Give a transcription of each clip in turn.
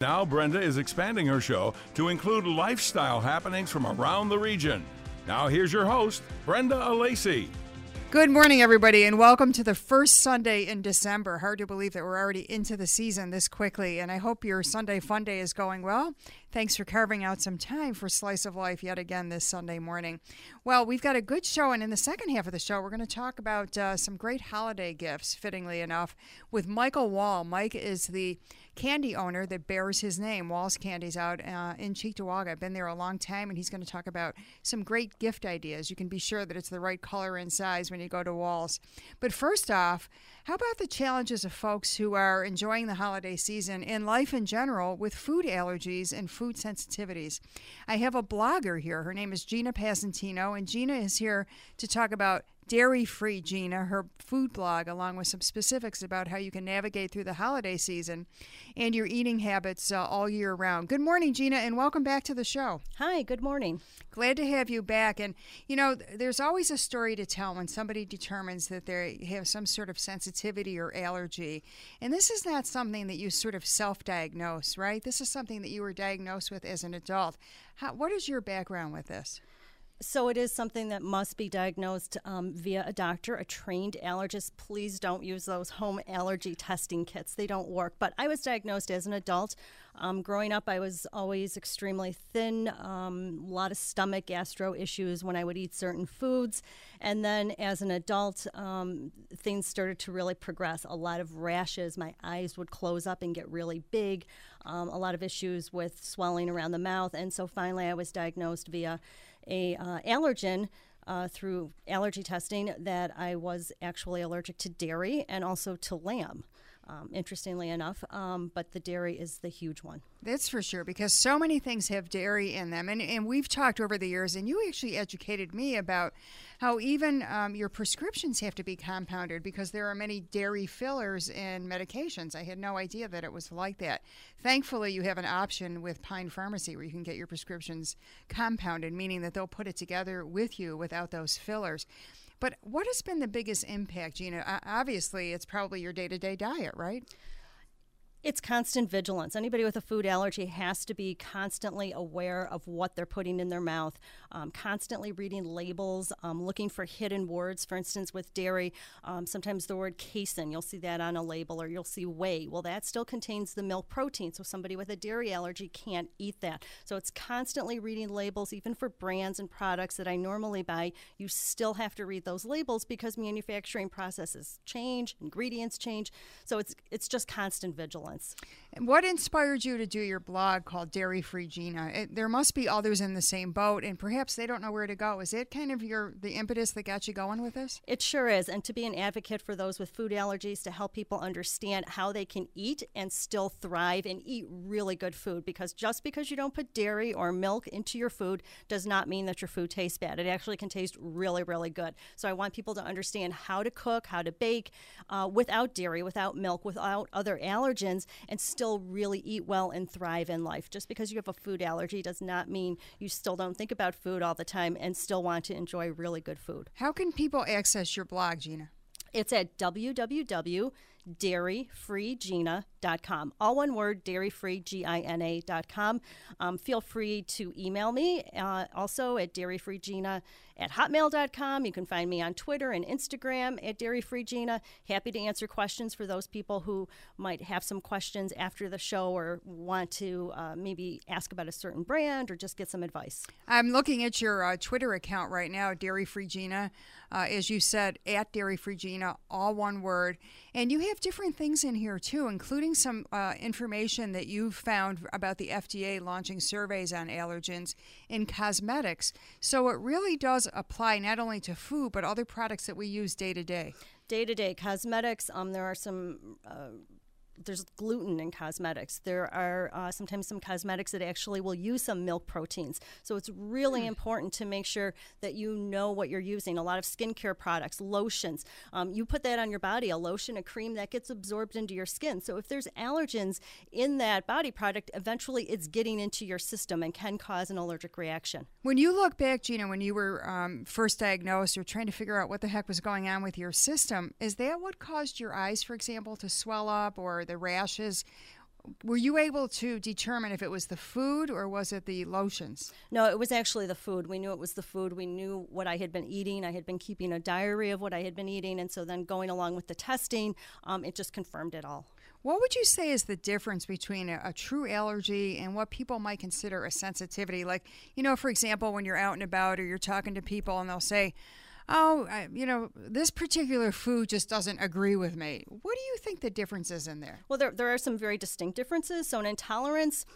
Now, Brenda is expanding her show to include lifestyle happenings from around the region. Now, here's your host, Brenda Alesi. Good morning, everybody, and welcome to the first Sunday in December. Hard to believe that we're already into the season this quickly, and I hope your Sunday fun day is going well. Thanks for carving out some time for Slice of Life yet again this Sunday morning. Well, we've got a good show, and in the second half of the show, we're going to talk about uh, some great holiday gifts, fittingly enough, with Michael Wall. Mike is the candy owner that bears his name, Wall's Candies, out uh, in Cheektowaga. I've been there a long time, and he's going to talk about some great gift ideas. You can be sure that it's the right color and size when you go to Wall's. But first off, how about the challenges of folks who are enjoying the holiday season and life in general with food allergies and food sensitivities? I have a blogger here. Her name is Gina Passantino, and Gina is here to talk about Dairy Free Gina, her food blog, along with some specifics about how you can navigate through the holiday season and your eating habits uh, all year round. Good morning, Gina, and welcome back to the show. Hi, good morning. Glad to have you back. And, you know, there's always a story to tell when somebody determines that they have some sort of sensitivity or allergy. And this is not something that you sort of self diagnose, right? This is something that you were diagnosed with as an adult. How, what is your background with this? So it is something that must be diagnosed um, via a doctor, a trained allergist. Please don't use those home allergy testing kits; they don't work. But I was diagnosed as an adult. Um, growing up, I was always extremely thin, um, a lot of stomach gastro issues when I would eat certain foods. And then as an adult, um, things started to really progress. A lot of rashes, my eyes would close up and get really big, um, a lot of issues with swelling around the mouth. And so finally, I was diagnosed via a uh, allergen uh, through allergy testing that I was actually allergic to dairy and also to lamb. Um, interestingly enough, um, but the dairy is the huge one. That's for sure, because so many things have dairy in them. And, and we've talked over the years, and you actually educated me about how even um, your prescriptions have to be compounded because there are many dairy fillers in medications. I had no idea that it was like that. Thankfully, you have an option with Pine Pharmacy where you can get your prescriptions compounded, meaning that they'll put it together with you without those fillers. But what has been the biggest impact, Gina? Obviously, it's probably your day to day diet, right? It's constant vigilance. Anybody with a food allergy has to be constantly aware of what they're putting in their mouth, um, constantly reading labels, um, looking for hidden words. For instance, with dairy, um, sometimes the word casein, you'll see that on a label, or you'll see whey. Well, that still contains the milk protein, so somebody with a dairy allergy can't eat that. So it's constantly reading labels, even for brands and products that I normally buy. You still have to read those labels because manufacturing processes change, ingredients change. So it's it's just constant vigilance. And what inspired you to do your blog called Dairy Free Gina? It, there must be others in the same boat, and perhaps they don't know where to go. Is it kind of your the impetus that got you going with this? It sure is, and to be an advocate for those with food allergies to help people understand how they can eat and still thrive and eat really good food. Because just because you don't put dairy or milk into your food does not mean that your food tastes bad. It actually can taste really, really good. So I want people to understand how to cook, how to bake uh, without dairy, without milk, without other allergens and still really eat well and thrive in life. Just because you have a food allergy does not mean you still don't think about food all the time and still want to enjoy really good food. How can people access your blog, Gina? It's at www.dairyfreegina.com. All one word, dairyfreegina.com. Um, feel free to email me uh, also at dairyfreegina at hotmail.com. You can find me on Twitter and Instagram at Dairy Free Gina. Happy to answer questions for those people who might have some questions after the show or want to uh, maybe ask about a certain brand or just get some advice. I'm looking at your uh, Twitter account right now, Dairy Free Gina. Uh, as you said, at Dairy Free Gina, all one word. And you have different things in here too, including some uh, information that you've found about the FDA launching surveys on allergens in cosmetics. So it really does apply not only to food but other products that we use day to day. Day to day cosmetics. Um, there are some. Uh, there's gluten in cosmetics. There are uh, sometimes some cosmetics that actually will use some milk proteins. So it's really mm. important to make sure that you know what you're using. A lot of skincare products, lotions, um, you put that on your body, a lotion, a cream that gets absorbed into your skin. So if there's allergens in that body product, eventually it's getting into your system and can cause an allergic reaction. When you look back, Gina, when you were um, first diagnosed or trying to figure out what the heck was going on with your system, is that what caused your eyes, for example, to swell up or the rashes. were you able to determine if it was the food or was it the lotions? No, it was actually the food. We knew it was the food. We knew what I had been eating. I had been keeping a diary of what I had been eating. And so then going along with the testing, um, it just confirmed it all. What would you say is the difference between a, a, true allergy and what people might consider a sensitivity? Like, you know, for example, when you're out and about or you're talking to people and they'll say, oh, I, you know, this particular food just doesn't agree with me. What do you think the difference is in there? Well, there, there are some very distinct differences. So, an intolerance,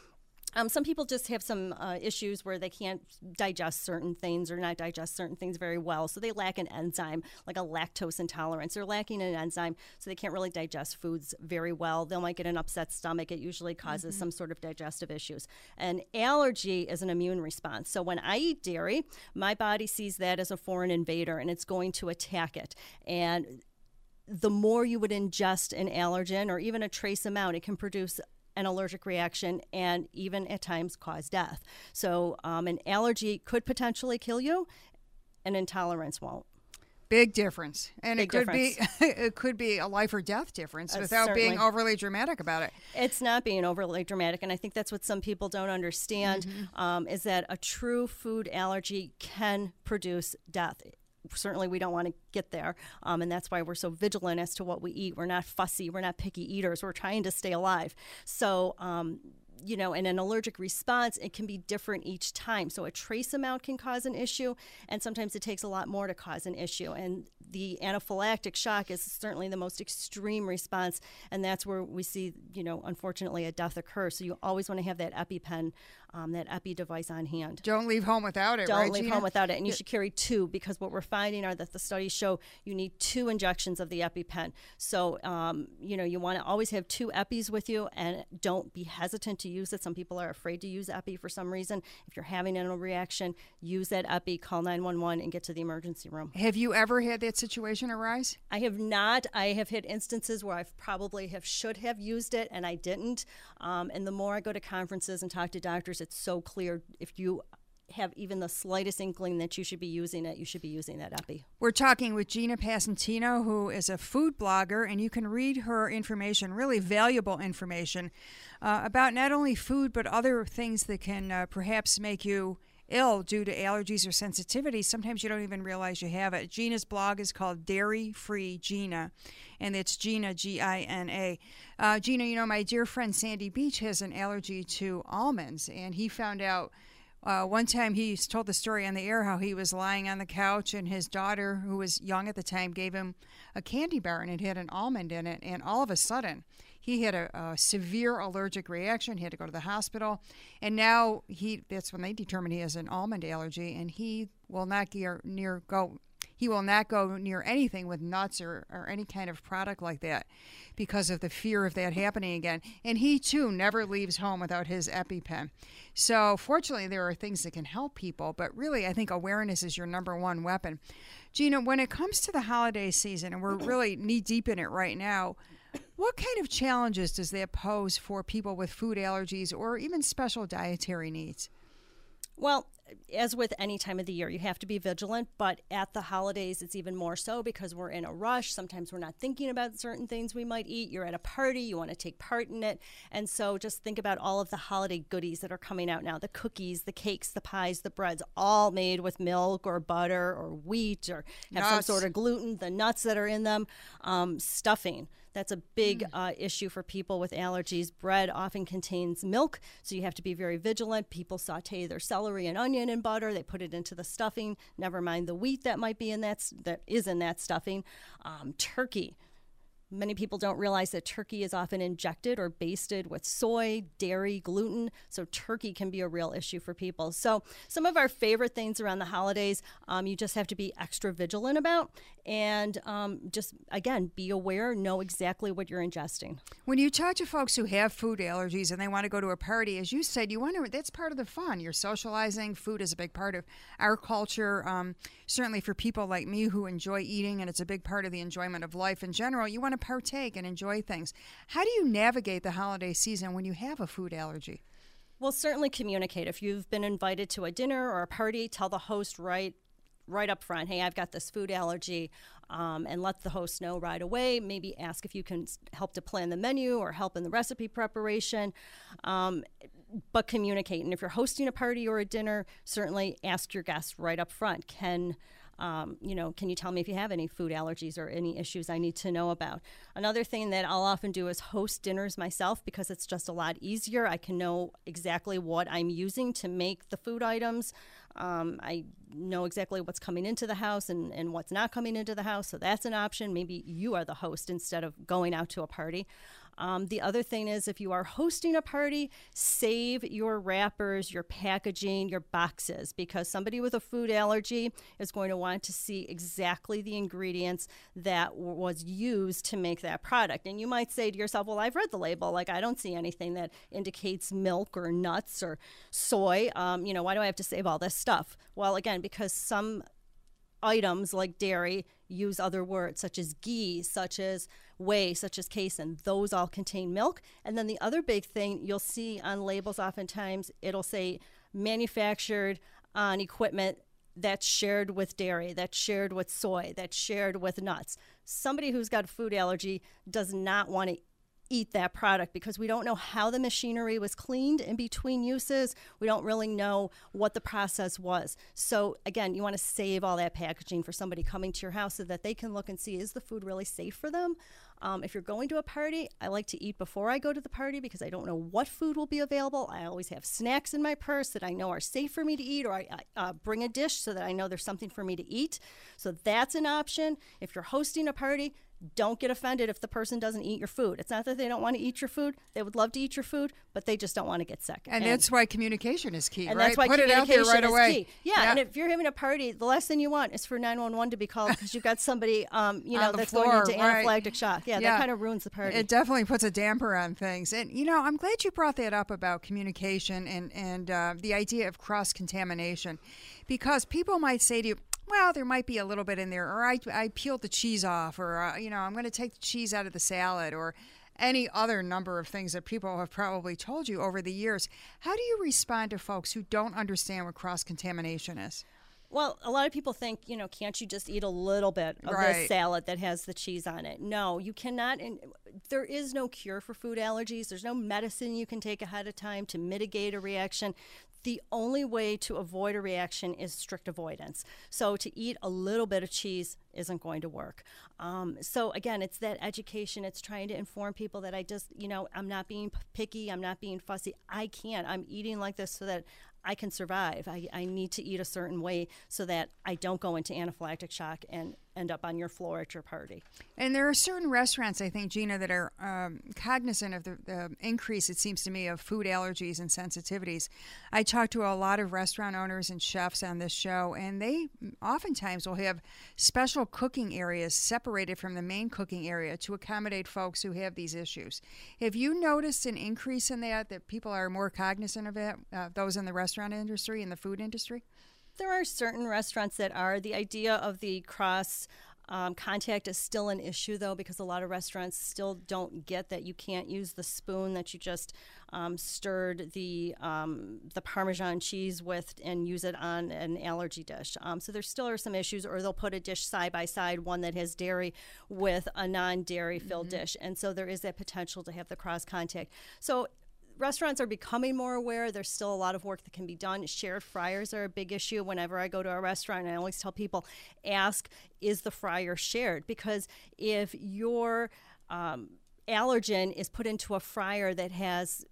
um, some people just have some uh, issues where they can't digest certain things or not digest certain things very well. So they lack an enzyme, like a lactose intolerance. They're lacking an enzyme, so they can't really digest foods very well. They might get an upset stomach. It usually causes mm-hmm. some sort of digestive issues. An allergy is an immune response. So when I eat dairy, my body sees that as a foreign invader and it's going to attack it. And the more you would ingest an allergen or even a trace amount, it can produce an allergic reaction and even at times cause death. So, um, an allergy could potentially kill you, an intolerance won't. Big difference, and Big it could difference. be it could be a life or death difference uh, without certainly. being overly dramatic about it. It's not being overly dramatic, and I think that's what some people don't understand mm-hmm. um, is that a true food allergy can produce death certainly we don't want to get there. Um, and that's why we're so vigilant as to what we eat. We're not fussy, we're not picky eaters, we're trying to stay alive. So, um, you know, in an allergic response, it can be different each time. So a trace amount can cause an issue, and sometimes it takes a lot more to cause an issue. And the anaphylactic shock is certainly the most extreme response, and that's where we see, you know, unfortunately, a death occur. So you always want to have that EpiPen um, that Epi device on hand. Don't leave home without it. Don't right, leave Gina? home without it, and you should carry two because what we're finding are that the studies show you need two injections of the EpiPen. So um, you know you want to always have two Epis with you, and don't be hesitant to use it. Some people are afraid to use Epi for some reason. If you're having a reaction, use that Epi, call 911, and get to the emergency room. Have you ever had that situation arise? I have not. I have had instances where I've probably have should have used it and I didn't. Um, and the more I go to conferences and talk to doctors, it's so clear if you have even the slightest inkling that you should be using it, you should be using that epi. We're talking with Gina Passantino, who is a food blogger, and you can read her information, really valuable information, uh, about not only food but other things that can uh, perhaps make you ill due to allergies or sensitivity. Sometimes you don't even realize you have it. Gina's blog is called Dairy Free Gina, and it's Gina, G I N A. Uh, Gina, you know, my dear friend Sandy Beach has an allergy to almonds, and he found out. Uh, one time he told the story on the air how he was lying on the couch and his daughter, who was young at the time, gave him a candy bar and it had an almond in it. And all of a sudden, he had a, a, severe allergic reaction. He had to go to the hospital, and now he that's when they determined he has an almond allergy, and he will not near go. He will not go near anything with nuts or, or any kind of product like that because of the fear of that happening again. And he too never leaves home without his EpiPen. So, fortunately, there are things that can help people, but really, I think awareness is your number one weapon. Gina, when it comes to the holiday season, and we're really knee deep in it right now, what kind of challenges does that pose for people with food allergies or even special dietary needs? Well, as with any time of the year, you have to be vigilant, but at the holidays, it's even more so because we're in a rush. Sometimes we're not thinking about certain things we might eat. You're at a party, you want to take part in it. And so just think about all of the holiday goodies that are coming out now the cookies, the cakes, the pies, the breads, all made with milk or butter or wheat or have nuts. some sort of gluten, the nuts that are in them, um, stuffing. That's a big mm. uh, issue for people with allergies. Bread often contains milk, so you have to be very vigilant. People saute their celery and onion in butter. They put it into the stuffing. Never mind the wheat that might be in that that is in that stuffing. Um, turkey Many people don't realize that turkey is often injected or basted with soy, dairy, gluten. So, turkey can be a real issue for people. So, some of our favorite things around the holidays, um, you just have to be extra vigilant about. And um, just, again, be aware, know exactly what you're ingesting. When you talk to folks who have food allergies and they want to go to a party, as you said, you want to, that's part of the fun. You're socializing. Food is a big part of our culture. Um, certainly for people like me who enjoy eating, and it's a big part of the enjoyment of life in general, you want to partake and enjoy things. How do you navigate the holiday season when you have a food allergy? Well, certainly communicate. If you've been invited to a dinner or a party, tell the host right right up front hey i've got this food allergy um, and let the host know right away maybe ask if you can help to plan the menu or help in the recipe preparation um, but communicate and if you're hosting a party or a dinner certainly ask your guests right up front can um, you know, can you tell me if you have any food allergies or any issues I need to know about? Another thing that I'll often do is host dinners myself because it's just a lot easier. I can know exactly what I'm using to make the food items. Um, I know exactly what's coming into the house and, and what's not coming into the house. So that's an option. Maybe you are the host instead of going out to a party. Um, the other thing is if you are hosting a party, save your wrappers, your packaging, your boxes, because somebody with a food allergy is going to want to see exactly the ingredients that was used to make that product. And you might say to yourself, well, I've read the label. Like, I don't see anything that indicates milk or nuts or soy. Um, you know, why do I have to save all this stuff? Well, again, because some items like dairy use other words such as ghee, such as whey, such as casein. Those all contain milk. And then the other big thing you'll see on labels oftentimes, it'll say manufactured on equipment that's shared with dairy, that's shared with soy, that's shared with nuts. Somebody who's got a food allergy does not want to eat that product because we don't know how the machinery was cleaned in between uses. We don't really know what the process was. So, again, you want to save all that packaging for somebody coming to your house so that they can look and see is the food really safe for them? Um, if you're going to a party, I like to eat before I go to the party because I don't know what food will be available. I always have snacks in my purse that I know are safe for me to eat, or I, I uh, bring a dish so that I know there's something for me to eat. So that's an option. If you're hosting a party, don't get offended if the person doesn't eat your food. It's not that they don't want to eat your food; they would love to eat your food, but they just don't want to get sick. And, and that's why communication is key. And right? that's why Put it out there right away. Yeah, yeah, and if you're having a party, the last thing you want is for 911 to be called because you've got somebody, um, you know, that's floor, going into right. anaphylactic shock. Yeah, yeah, that kind of ruins the party. It definitely puts a damper on things. And you know, I'm glad you brought that up about communication and and uh, the idea of cross contamination, because people might say to you well, there might be a little bit in there, or I, I peeled the cheese off, or, uh, you know, I'm going to take the cheese out of the salad, or any other number of things that people have probably told you over the years. How do you respond to folks who don't understand what cross contamination is? Well, a lot of people think, you know, can't you just eat a little bit of right. this salad that has the cheese on it? No, you cannot. And there is no cure for food allergies. There's no medicine you can take ahead of time to mitigate a reaction the only way to avoid a reaction is strict avoidance. So to eat a little bit of cheese isn't going to work. Um, so again, it's that education. It's trying to inform people that I just, you know, I'm not being picky. I'm not being fussy. I can't. I'm eating like this so that I can survive. I, I need to eat a certain way so that I don't go into anaphylactic shock and end up on your floor at your party. And there are certain restaurants, I think, Gina, that are um, cognizant of the, the, increase, it seems to me, of food allergies and sensitivities. I talk to a lot of restaurant owners and chefs on this show, and they oftentimes will have special cooking areas separated from the main cooking area to accommodate folks who have these issues. Have you noticed an increase in that, that people are more cognizant of it, uh, those in the restaurant industry and the food industry? There are certain restaurants that are. The idea of the cross um, contact is still an issue, though, because a lot of restaurants still don't get that you can't use the spoon that you just um, stirred the um, the Parmesan cheese with and use it on an allergy dish. Um, so there still are some issues, or they'll put a dish side by side, one that has dairy with a non-dairy filled mm-hmm. dish, and so there is that potential to have the cross contact. So restaurants are becoming more aware. There's still a lot of work that can be done. Shared fryers are a big issue. Whenever I go to a restaurant, I always tell people, ask, is the fryer shared? Because if your um, allergen is put into a fryer that has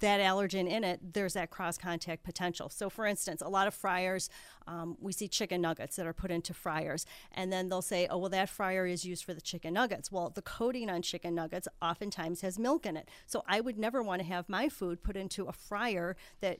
that allergen in it, there's that cross contact potential. So, for instance, a lot of fryers, um, we see chicken nuggets that are put into fryers, and then they'll say, oh, well, that fryer is used for the chicken nuggets. Well, the coating on chicken nuggets oftentimes has milk in it. So, I would never want to have my food put into a fryer that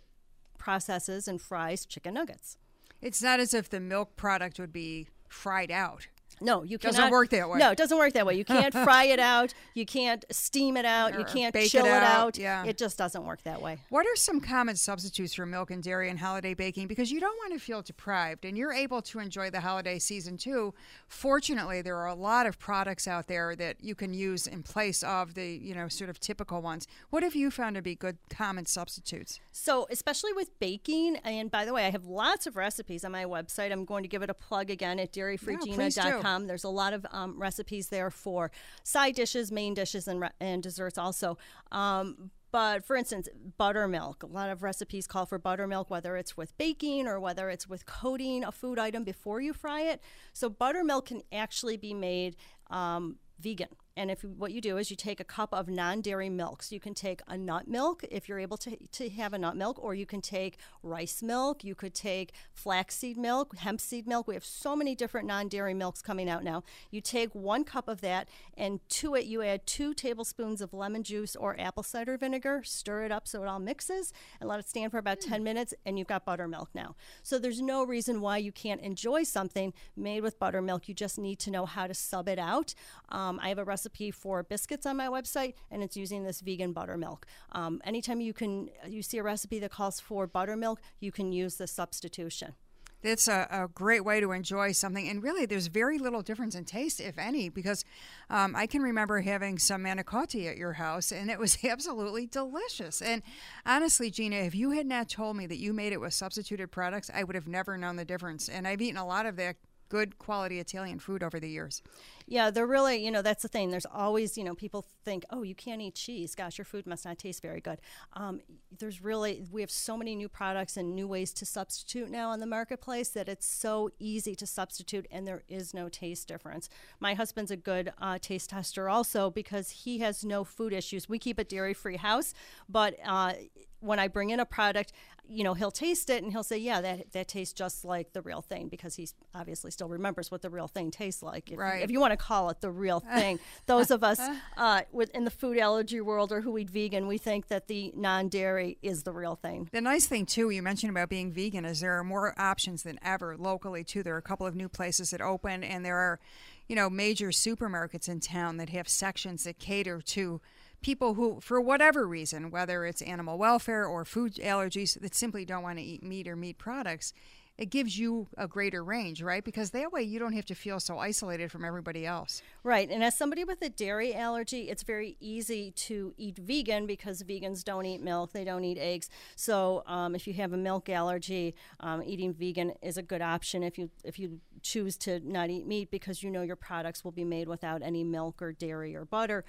processes and fries chicken nuggets. It's not as if the milk product would be fried out. No, you Doesn't cannot, work that way. No, it doesn't work that way. You can't fry it out. You can't steam it out. Or you can't bake chill it it out, out. yeah. It just doesn't work that way. What are some common substitutes for milk and dairy in holiday baking? Because you don't want to feel deprived and you're able to enjoy the holiday season too. Fortunately, there are a lot of products out there that you can use in place of the, you know, sort of typical ones. What have you found to be good common substitutes? So, especially with baking, and by the way, I have lots of recipes on my website. I'm going to give it a plug again at dairyfreegina.com. There's a lot of um, recipes there for side dishes, main dishes, and, re- and desserts also. Um, but for instance, buttermilk. A lot of recipes call for buttermilk, whether it's with baking or whether it's with coating a food item before you fry it. So, buttermilk can actually be made um, vegan. And if what you do is you take a cup of non-dairy milk, so you can take a nut milk if you're able to, to have a nut milk, or you can take rice milk, you could take flaxseed milk, hemp seed milk. We have so many different non-dairy milks coming out now. You take one cup of that, and to it you add two tablespoons of lemon juice or apple cider vinegar. Stir it up so it all mixes, and let it stand for about 10 minutes, and you've got buttermilk now. So there's no reason why you can't enjoy something made with buttermilk. You just need to know how to sub it out. Um, I have a recipe for biscuits on my website, and it's using this vegan buttermilk. Um, anytime you can you see a recipe that calls for buttermilk, you can use the substitution. It's a, a great way to enjoy something. And really, there's very little difference in taste, if any, because um, I can remember having some manicotti at your house, and it was absolutely delicious. And honestly, Gina, if you had not told me that you made it with substituted products, I would have never known the difference. And I've eaten a lot of that good quality Italian food over the years. Yeah, they're really, you know, that's the thing. There's always, you know, people think, oh, you can't eat cheese. Gosh, your food must not taste very good. Um, there's really, we have so many new products and new ways to substitute now on the marketplace that it's so easy to substitute and there is no taste difference. My husband's a good uh, taste tester also because he has no food issues. We keep a dairy free house, but uh, when I bring in a product, you know, he'll taste it and he'll say, "Yeah, that that tastes just like the real thing," because he obviously still remembers what the real thing tastes like. If, Right. if you want to call it the real thing, those of us uh, with in the food allergy world or who eat vegan, we think that the non-dairy is the real thing. The nice thing, too, you mentioned about being vegan, is there are more options than ever locally, too. There are a couple of new places that open, and there are, you know, major supermarkets in town that have sections that cater to people who, for whatever reason, whether it's animal welfare or food allergies, that simply don't want to eat meat or meat products. It gives you a greater range, right? Because that way you don't have to feel so isolated from everybody else. Right. And as somebody with a dairy allergy, it's very easy to eat vegan because vegans don't eat milk, they don't eat eggs. So um, if you have a milk allergy, um, eating vegan is a good option if you if you choose to not eat meat because you know your products will be made without any milk or dairy or butter.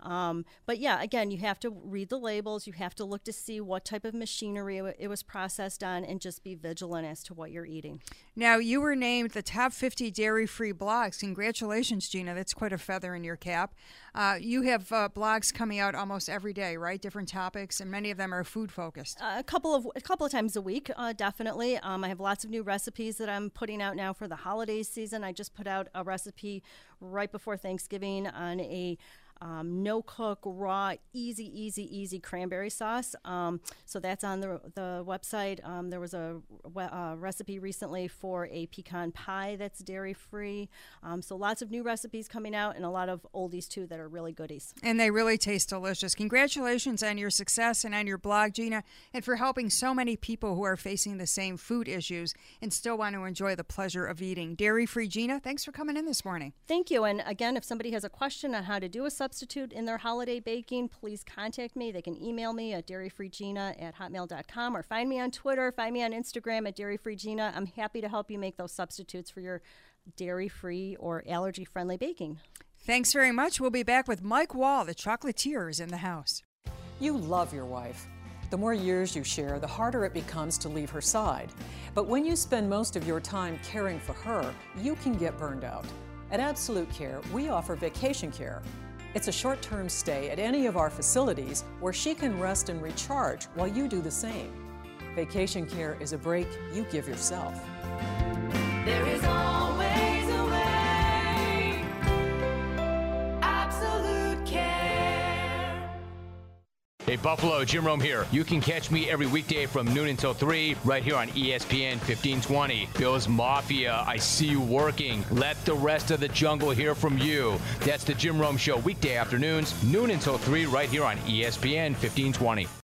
Um, but yeah, again, you have to read the labels. You have to look to see what type of machinery it it was processed on, and just be vigilant as to what you're eating. Now, you were named the top 50 dairy free blogs. Congratulations, Gina. That's quite a feather in your cap. Uh, you have uh, blogs coming out almost every day, right? Different topics, and many of them are food focused. a couple of a couple of times a week, uh, definitely. Um, I have lots of new recipes that I'm putting out now for the holiday season. I just put out a recipe right before Thanksgiving on a um, no cook, raw, easy, easy, easy cranberry sauce. Um, so that's on the, the website. Um, there was a uh, recipe recently for a pecan pie that's dairy free. Um, so lots of new recipes coming out and a lot of oldies too that are really goodies. And they really taste delicious. Congratulations on your success and on your blog, Gina, and for helping so many people who are facing the same food issues and still want to enjoy the pleasure of eating. Dairy free Gina, thanks for coming in this morning. Thank you. And again, if somebody has a question on how to do a substitute in their holiday baking, please contact me. They can email me at dairyfreegina at hotmail.com or find me on Twitter, find me on Instagram at dairyfreegina. I'm happy to help you make those substitutes for your dairy free or allergy friendly baking. Thanks very much. We'll be back with Mike Wall, the chocolatier, is in the house. You love your wife. The more years you share, the harder it becomes to leave her side. But when you spend most of your time caring for her, you can get burned out. At Absolute Care, we offer vacation care. It's a short term stay at any of our facilities where she can rest and recharge while you do the same. Vacation care is a break you give yourself. There is always Hey, Buffalo, Jim Rome here. You can catch me every weekday from noon until 3 right here on ESPN 1520. Bills Mafia, I see you working. Let the rest of the jungle hear from you. That's the Jim Rome Show, weekday afternoons, noon until 3 right here on ESPN 1520.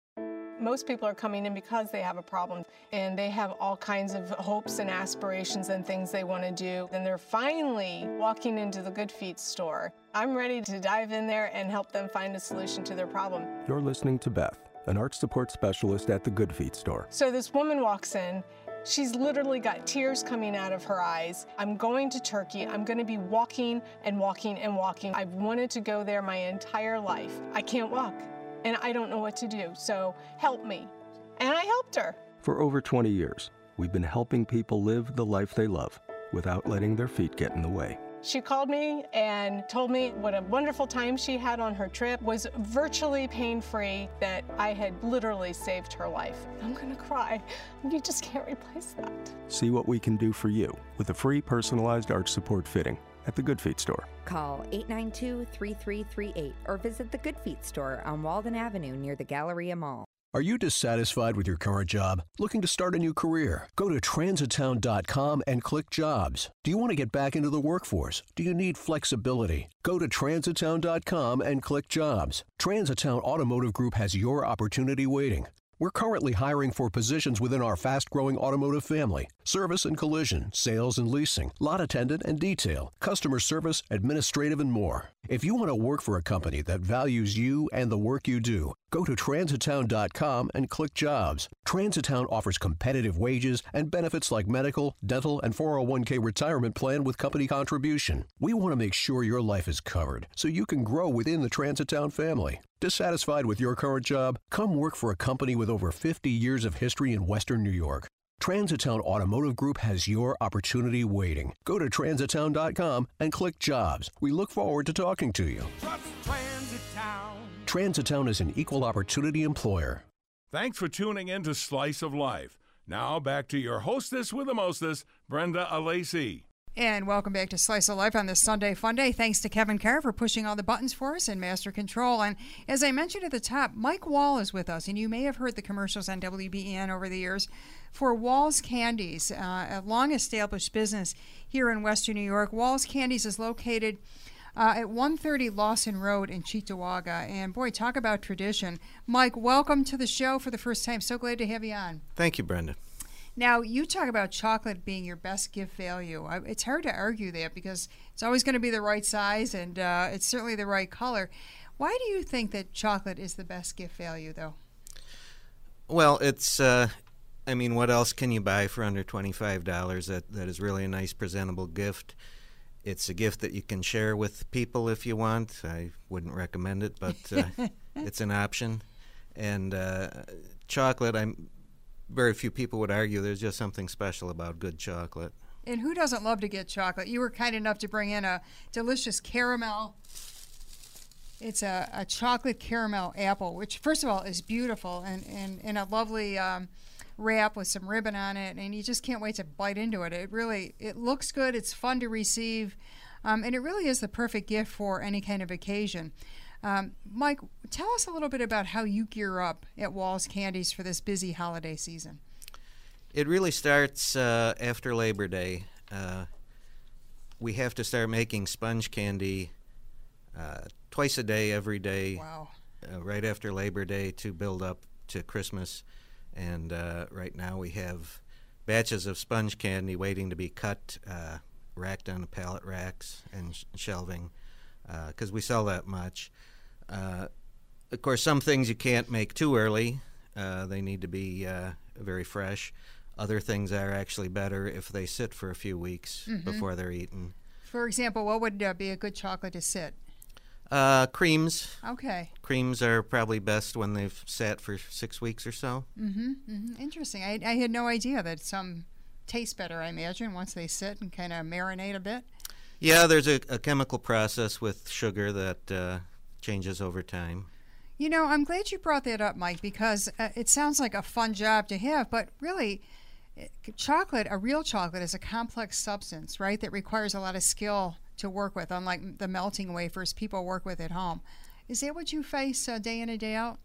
Most people are coming in because they have a problem and they have all kinds of hopes and aspirations and things they want to do. And they're finally walking into the Good Feet store. I'm ready to dive in there and help them find a solution to their problem. You're listening to Beth, an arch support specialist at the Good Feet store. So this woman walks in. She's literally got tears coming out of her eyes. I'm going to Turkey. I'm going to be walking and walking and walking. I've wanted to go there my entire life. I can't walk and I don't know what to do. So help me. And I helped her. For over 20 years, we've been helping people live the life they love without letting their feet get in the way. She called me and told me what a wonderful time she had on her trip was virtually pain-free that I had literally saved her life. I'm to cry. You just can't replace that. See what we can do for you with a free personalized arch support fitting at the Good Feet store. Call 892 3338 or visit the Good Feet store on Walden Avenue near the Galleria Mall. Are you dissatisfied with your current job? Looking to start a new career? Go to transitowne.com and click jobs. Do you want to get back into the workforce? Do you need flexibility? Go to transitowne.com and click jobs. Transitowne Automotive Group has your opportunity waiting. We're currently hiring for positions within our fast growing automotive family service and collision, sales and leasing, lot attendant and detail, customer service, administrative, and more. If you want to work for a company that values you and the work you do, go to transitowne.com and click jobs. Transitowne offers competitive wages and benefits like medical, dental, and 401k retirement plan with company contribution. We want to make sure your life is covered so you can grow within the Transitowne family. Dissatisfied with your current job? Come work for a company with over 50 years of history in Western New York. Transitowne Automotive Group has your opportunity waiting. Go to transitowne.com and click jobs. We look forward to talking to you. Transitowne Transitowne is an equal opportunity employer. Thanks for tuning in to Slice of Life. Now back to your hostess with the mostest, Brenda Alesi. And welcome back to Slice of Life on this Sunday Fun Day. Thanks to Kevin Carr for pushing all the buttons for us in Master Control. And as I mentioned at the top, Mike Wall is with us, and you may have heard the commercials on WBEN over the years for Wall's Candies, uh, a long established business here in Western New York. Wall's Candies is located uh, at 130 Losson Road in Cheektowaga. And boy, talk about tradition. Mike, welcome to the show for the first time. So glad to have you on. Thank you, Brenda. Now, you talk about chocolate being your best gift value. I- It's hard to argue that because it's always going to be the right size and uh, it's certainly the right color. Why do you think that chocolate is the best gift value, though? Well, it's. Uh, I mean, what else can you buy for under twenty-five dollars? That that is really a nice, presentable gift. It's a gift that you can share with people if you want. I wouldn't recommend it, but uh, it's an option. And uh, chocolate, I'm. Very few people would argue there's just something special about good chocolate. And who doesn't love to get chocolate? You were kind enough to bring in a delicious caramel. It's a, a chocolate caramel apple, which, first of all, is beautiful and, and, and a lovely um, wrap with some ribbon on it. And you just can't wait to bite into it. It really it looks good. It's fun to receive. Um, and it really is the perfect gift for any kind of occasion. Um, Mike, tell us a little bit about how you gear up at Wall's Candies for this busy holiday season. It really starts uh, after Labor Day. Uh, we have to start making sponge candy uh, twice a day, every day, Wow. uh, right after Labor Day to build up to Christmas. And uh, right now we have batches of sponge candy waiting to be cut, uh, racked on the pallet racks and sh- shelving because we sell that much. Uh, of course, some things you can't make too early. Uh, they need to be uh, very fresh. Other things are actually better if they sit for a few weeks Mhm. before they're eaten. For example, what would uh, be a good chocolate to sit? Uh, creams. Okay. Creams are probably best when they've sat for six weeks or so. Mm-hmm, mm-hmm. Interesting. I, I had no idea that some taste better, I imagine, once they sit and kind of marinate a bit. Yeah, there's a, a chemical process with sugar that uh, changes over time. You know, I'm glad you brought that up, Mike, because uh, it sounds like a fun job to have, but really, eh, chocolate, a real chocolate, is a complex substance, right, that requires a lot of skill to work with, unlike the melting wafers people work with at home. Is that what you face uh, day in and day out?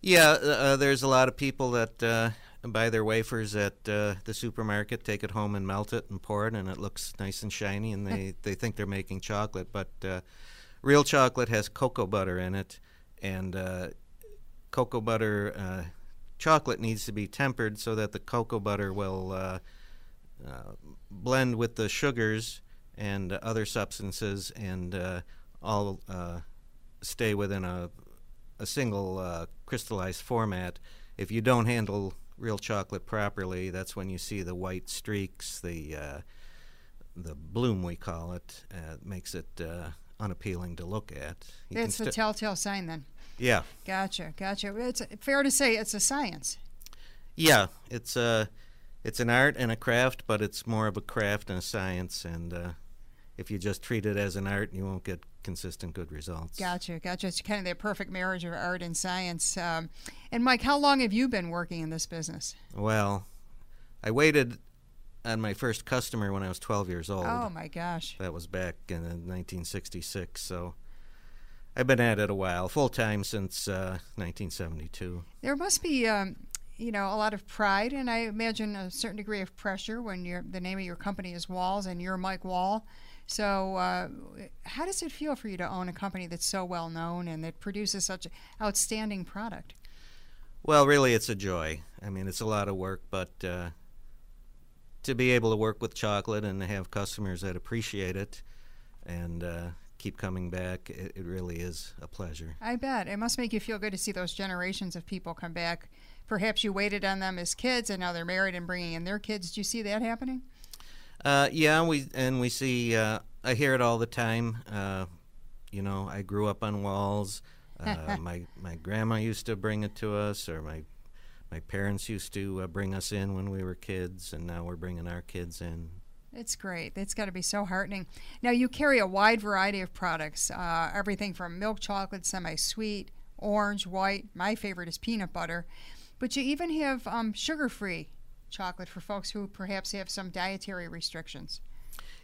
Yeah, uh, there's a lot of people that uh, buy their wafers at uh, the supermarket, take it home and melt it and pour it, and it looks nice and shiny, and they, they think they're making chocolate. But uh, real chocolate has cocoa butter in it, and uh, cocoa butter uh, chocolate needs to be tempered so that the cocoa butter will uh, uh, blend with the sugars and other substances and uh, all uh, stay within a, a single crystallized format. If you don't handle real chocolate properly, that's when you see the white streaks, the the bloom we call it, makes it unappealing to look at. You the sti- telltale sign then. yeah, Gotcha, gotcha. It's fair to say it's a science. yeah. It's a it's an art and a craft, but it's more of a craft and a science. And uh, if you just treat it as an art, you won't get consistent good results. Gotcha, gotcha. It's kind of the perfect marriage of art and science. Um, and Mike, how long have you been working in this business? Well, I waited on my first customer when I was 12 years old. Oh my gosh. That was back in uh, 1966. So I've been at it a while, full time since uh, 1972. There must be, um, you know, a lot of pride, and I imagine a certain degree of pressure when your the name of your company is Walls and you're Mike Wall. So, uh, how does it feel for you to own a company that's so well known and that produces such an outstanding product? Well, really, it's a joy. I mean, it's a lot of work, but uh, to be able to work with chocolate and have customers that appreciate it and uh, keep coming back, it, it really is a pleasure. I bet it must make you feel good to see those generations of people come back. Perhaps you waited on them as kids, and now they're married and bringing in their kids. Do you see that happening? Uh, yeah, we and we see. Uh, I hear it all the time. Uh, you know, I grew up on walls. Uh, my my grandma used to bring it to us, or my my parents used to uh, bring us in when we were kids, and now we're bringing our kids in. It's great. It's got to be so heartening. Now, you carry a wide variety of products uh, everything from milk chocolate, semi sweet, orange, white. My favorite is peanut butter. But you even have um, sugar free chocolate for folks who perhaps have some dietary restrictions.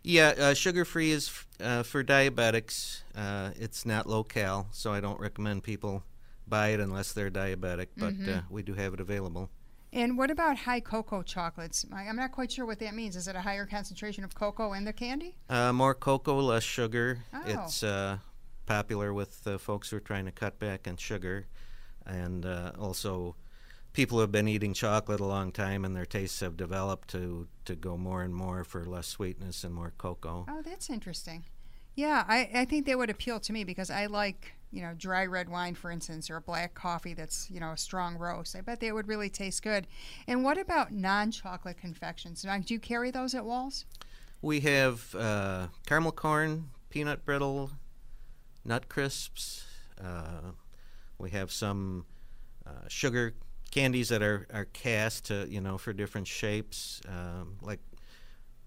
Yeah, uh, sugar free is f- uh, for diabetics. Uh, it's not low cal, so I don't recommend people buy it unless they're diabetic. But uh, Mhm. we do have it available. And what about high cocoa chocolates? I- I'm not quite sure what that means. Is it a higher concentration of cocoa in the candy? Uh, more cocoa, less sugar. Oh. It's uh, popular with uh, folks who are trying to cut back on sugar, and uh, also people who have been eating chocolate a long time and their tastes have developed to to go more and more for less sweetness and more cocoa. Oh, that's interesting. Yeah, I, I think that would appeal to me because I like, you know, dry red wine, for instance, or a black coffee that's, you know, a strong roast. I bet that would really taste good. And what about non chocolate confections? Now, do you carry those at Walls? We have uh, caramel corn, peanut brittle, nut crisps. Uh, we have some uh, sugar candies that are, are cast to you know for different shapes, um, like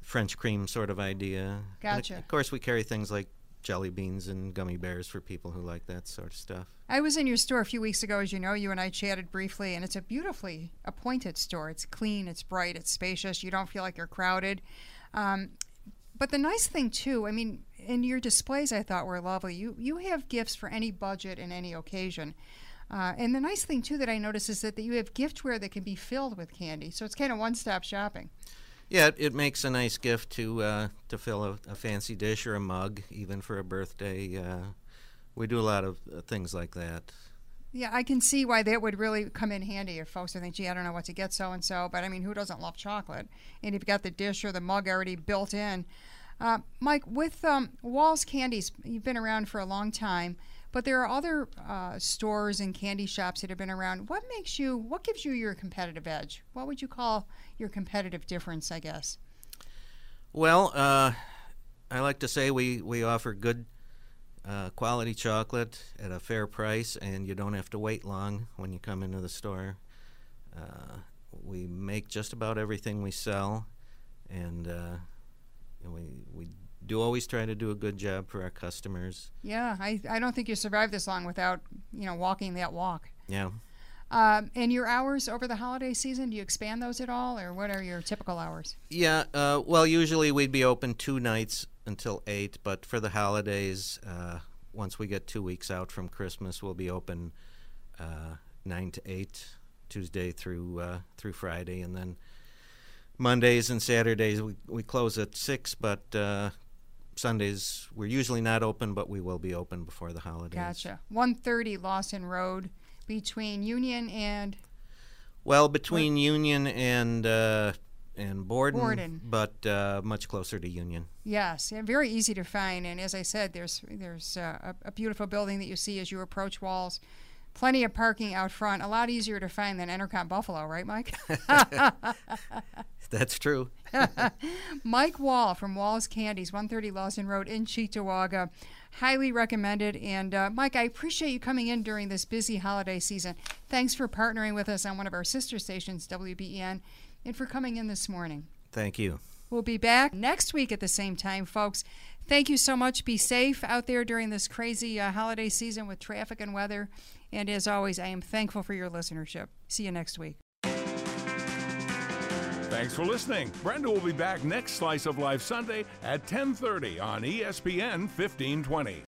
French cream sort of idea. And Gotcha. Of course, we carry things like jelly beans and gummy bears for people who like that sort of stuff. I was in your store a few weeks ago, as you know. You and I chatted briefly, and it's a beautifully appointed store. It's clean, it's bright, it's spacious. You don't feel like you're crowded. Um, but the nice thing too, I mean, in your displays, I thought were lovely. You you have gifts for any budget and any occasion. Uh, and the nice thing too that I noticed is that, that you have giftware that can be filled with candy, so it's kind of one-stop shopping. Yeah, it, makes a nice gift to uh, to fill a, a fancy dish or a mug, even for a birthday. Uh, we do a lot of uh, things like that. Yeah, I can see why that would really come in handy if folks are thinking, gee, I don't know what to get so and so. But I mean, who doesn't love chocolate? And if you've got the dish or the mug already built in. Uh, Mike, with um, Walls Candies, you've been around for a long time, but there are other uh, stores and candy shops that have been around. What makes you, what gives you your competitive edge? What would you call your competitive difference, I guess? Well, uh, I like to say we, we offer good uh, quality chocolate at a fair price, and you don't have to wait long when you come into the store. Uh, we make just about everything we sell, and uh, we we do always try to do a good job for our customers. Yeah, I, I don't think you survive this long without, you know, walking that walk. Yeah. Um, and your hours over the holiday season, do you expand those at all, or what are your typical hours? Yeah, uh, well, usually we'd be open two nights until 8, but for the holidays, uh, once we get two weeks out from Christmas, we'll be open uh, nine to eight, Tuesday through uh, through Friday, and then Mondays and Saturdays we we close at six, but. Sundays we're usually not open, but we will be open before the holidays. Gotcha. 130 Losson Road between Union and Well, between Union and uh, and Borden, Borden. but uh, much closer to Union. Yes, and very easy to find. And as I said, there's there's uh, a, a beautiful building that you see as you approach Walls. Plenty of parking out front. A lot easier to find than Entercom Buffalo, right, Mike? That's true. Mike Wall from Wall's Candies, 130 Losson Road in Cheektowaga. Highly recommended. And uh, Mike, I appreciate you coming in during this busy holiday season. Thanks for partnering with us on one of our sister stations, WBEN, and for coming in this morning. Thank you. We'll be back next week at the same time, folks. Thank you so much. Be safe out there during this crazy uh, holiday season with traffic and weather. And as always, I am thankful for your listenership. See you next week. Thanks for listening. Brenda will be back next Slice of Life Sunday at 10:30 on ESPN 1520.